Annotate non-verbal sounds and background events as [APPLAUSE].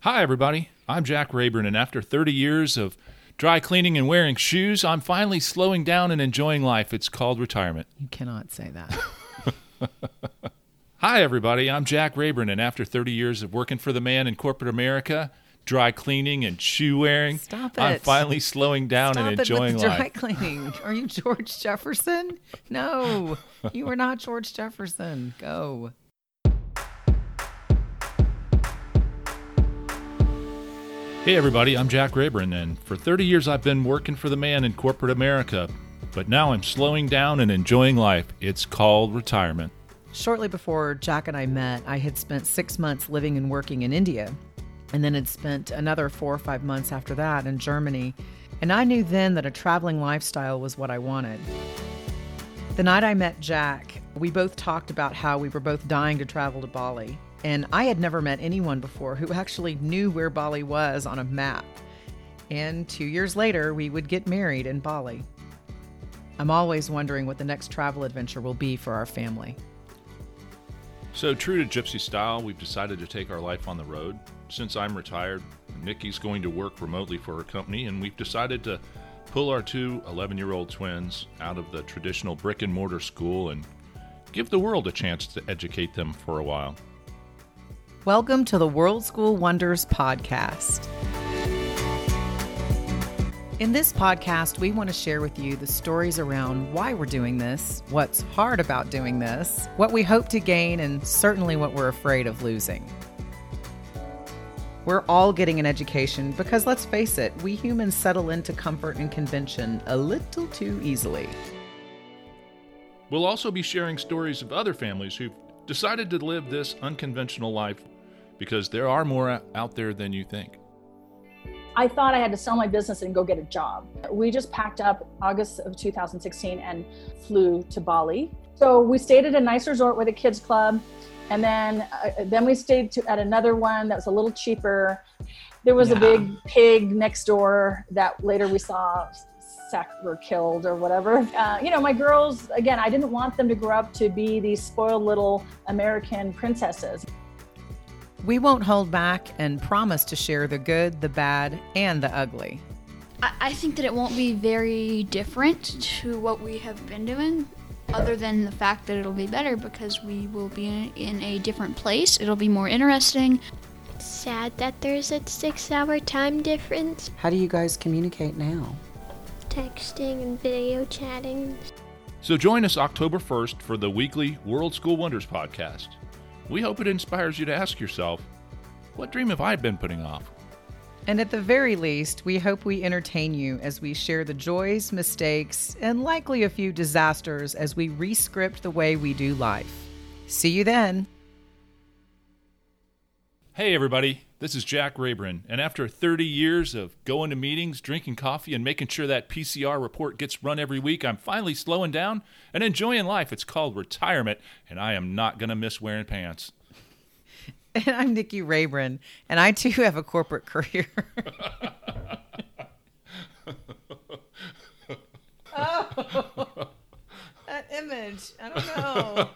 Hi, everybody. I'm Jack Rayburn, and after 30 years of dry cleaning and wearing shoes, I'm finally slowing down and enjoying life. It's called retirement. You cannot say that. [LAUGHS] Hi, everybody. I'm Jack Rayburn, and after 30 years of working for the man in corporate America, dry cleaning and shoe wearing, Stop it. I'm finally slowing down Stop and it enjoying with the dry life. cleaning. [LAUGHS] Are you George Jefferson? No, you are not George Jefferson. Go. Hey, everybody. I'm Jack Rayburn, and for 30 years I've been working for the man in corporate America, but now I'm slowing down and enjoying life. It's called retirement. Shortly before Jack and I met, I had spent six months living and working in India, and then had spent another four or five months after that in Germany. And I knew then that a traveling lifestyle was what I wanted. The night I met Jack, we both talked about how we were both dying to travel to Bali. And I had never met anyone before who actually knew where Bali was on a map. And two years later, we would get married in Bali. I'm always wondering what the next travel adventure will be for our family. So, true to Gypsy style, we've decided to take our life on the road. Since I'm retired, Nikki's going to work remotely for her company, and we've decided to pull our two 11 year old twins out of the traditional brick and mortar school and give the world a chance to educate them for a while. Welcome to the World School Wonders podcast. In this podcast, we want to share with you the stories around why we're doing this, what's hard about doing this, what we hope to gain, and certainly what we're afraid of losing. We're all getting an education because let's face it, we humans settle into comfort and convention a little too easily. We'll also be sharing stories of other families who've decided to live this unconventional life because there are more out there than you think. I thought I had to sell my business and go get a job. We just packed up August of 2016 and flew to Bali. So we stayed at a nice resort with a kids club, and then uh, then we stayed to, at another one that was a little cheaper. There was a big pig next door that later we saw sack were killed or whatever. Uh, you know, my girls again, I didn't want them to grow up to be these spoiled little American princesses. We won't hold back and promise to share the good, the bad, and the ugly. I, I think that it won't be very different to what we have been doing, other than the fact that it'll be better because we will be in, in a different place. It'll be more interesting. It's sad that there's a six hour time difference. How do you guys communicate now? Texting and video chatting. So join us October 1st for the weekly World School Wonders podcast. We hope it inspires you to ask yourself, what dream have I been putting off? And at the very least, we hope we entertain you as we share the joys, mistakes, and likely a few disasters as we rescript the way we do life. See you then. Hey everybody, this is Jack Rayburn, and after 30 years of going to meetings, drinking coffee, and making sure that PCR report gets run every week, I'm finally slowing down and enjoying life. It's called retirement, and I am not going to miss wearing pants. [LAUGHS] And I'm Nikki Rayburn, and I too have a corporate career. [LAUGHS] [LAUGHS] oh, that image. I don't know.